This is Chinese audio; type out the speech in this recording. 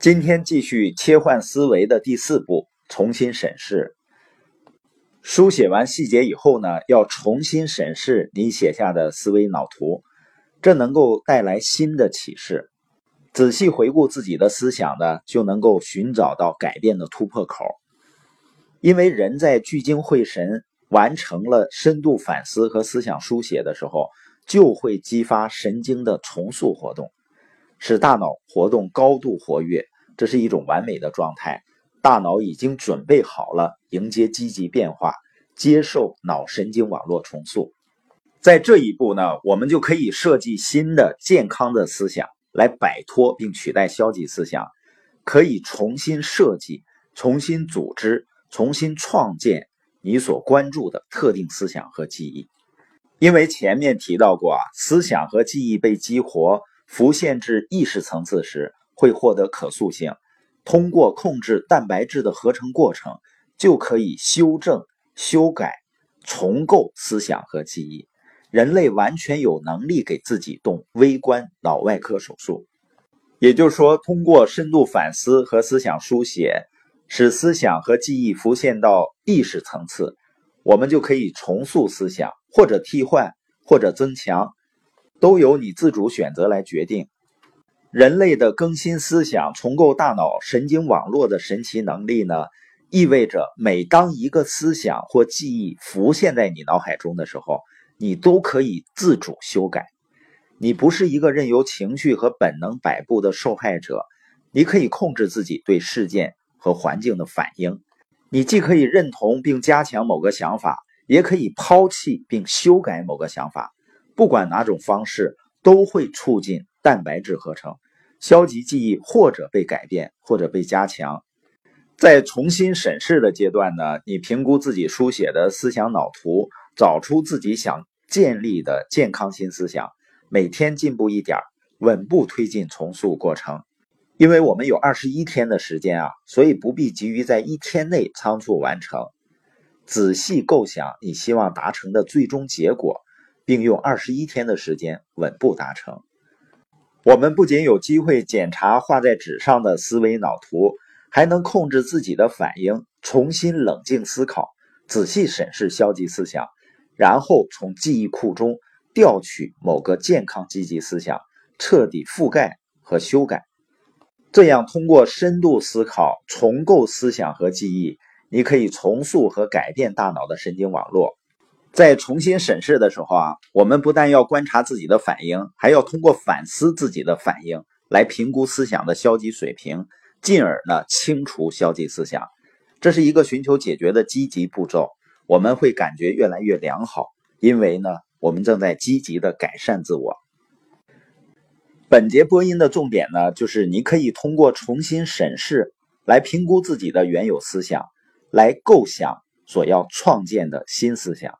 今天继续切换思维的第四步，重新审视。书写完细节以后呢，要重新审视你写下的思维脑图，这能够带来新的启示。仔细回顾自己的思想呢，就能够寻找到改变的突破口。因为人在聚精会神完成了深度反思和思想书写的时候，就会激发神经的重塑活动，使大脑活动高度活跃。这是一种完美的状态。大脑已经准备好了迎接积极变化，接受脑神经网络重塑。在这一步呢，我们就可以设计新的健康的思想来摆脱并取代消极思想，可以重新设计、重新组织、重新创建你所关注的特定思想和记忆。因为前面提到过啊，思想和记忆被激活、浮现至意识层次时，会获得可塑性。通过控制蛋白质的合成过程，就可以修正、修改、重构思想和记忆。人类完全有能力给自己动微观脑外科手术。也就是说，通过深度反思和思想书写，使思想和记忆浮现到意识层次，我们就可以重塑思想，或者替换，或者增强，都由你自主选择来决定。人类的更新思想、重构大脑神经网络的神奇能力呢，意味着每当一个思想或记忆浮现在你脑海中的时候，你都可以自主修改。你不是一个任由情绪和本能摆布的受害者，你可以控制自己对事件和环境的反应。你既可以认同并加强某个想法，也可以抛弃并修改某个想法。不管哪种方式，都会促进。蛋白质合成，消极记忆或者被改变，或者被加强。在重新审视的阶段呢，你评估自己书写的思想脑图，找出自己想建立的健康新思想，每天进步一点，稳步推进重塑过程。因为我们有二十一天的时间啊，所以不必急于在一天内仓促完成。仔细构想你希望达成的最终结果，并用二十一天的时间稳步达成。我们不仅有机会检查画在纸上的思维脑图，还能控制自己的反应，重新冷静思考，仔细审视消极思想，然后从记忆库中调取某个健康积极思想，彻底覆盖和修改。这样，通过深度思考重构思想和记忆，你可以重塑和改变大脑的神经网络。在重新审视的时候啊，我们不但要观察自己的反应，还要通过反思自己的反应来评估思想的消极水平，进而呢清除消极思想。这是一个寻求解决的积极步骤。我们会感觉越来越良好，因为呢我们正在积极的改善自我。本节播音的重点呢，就是你可以通过重新审视来评估自己的原有思想，来构想所要创建的新思想。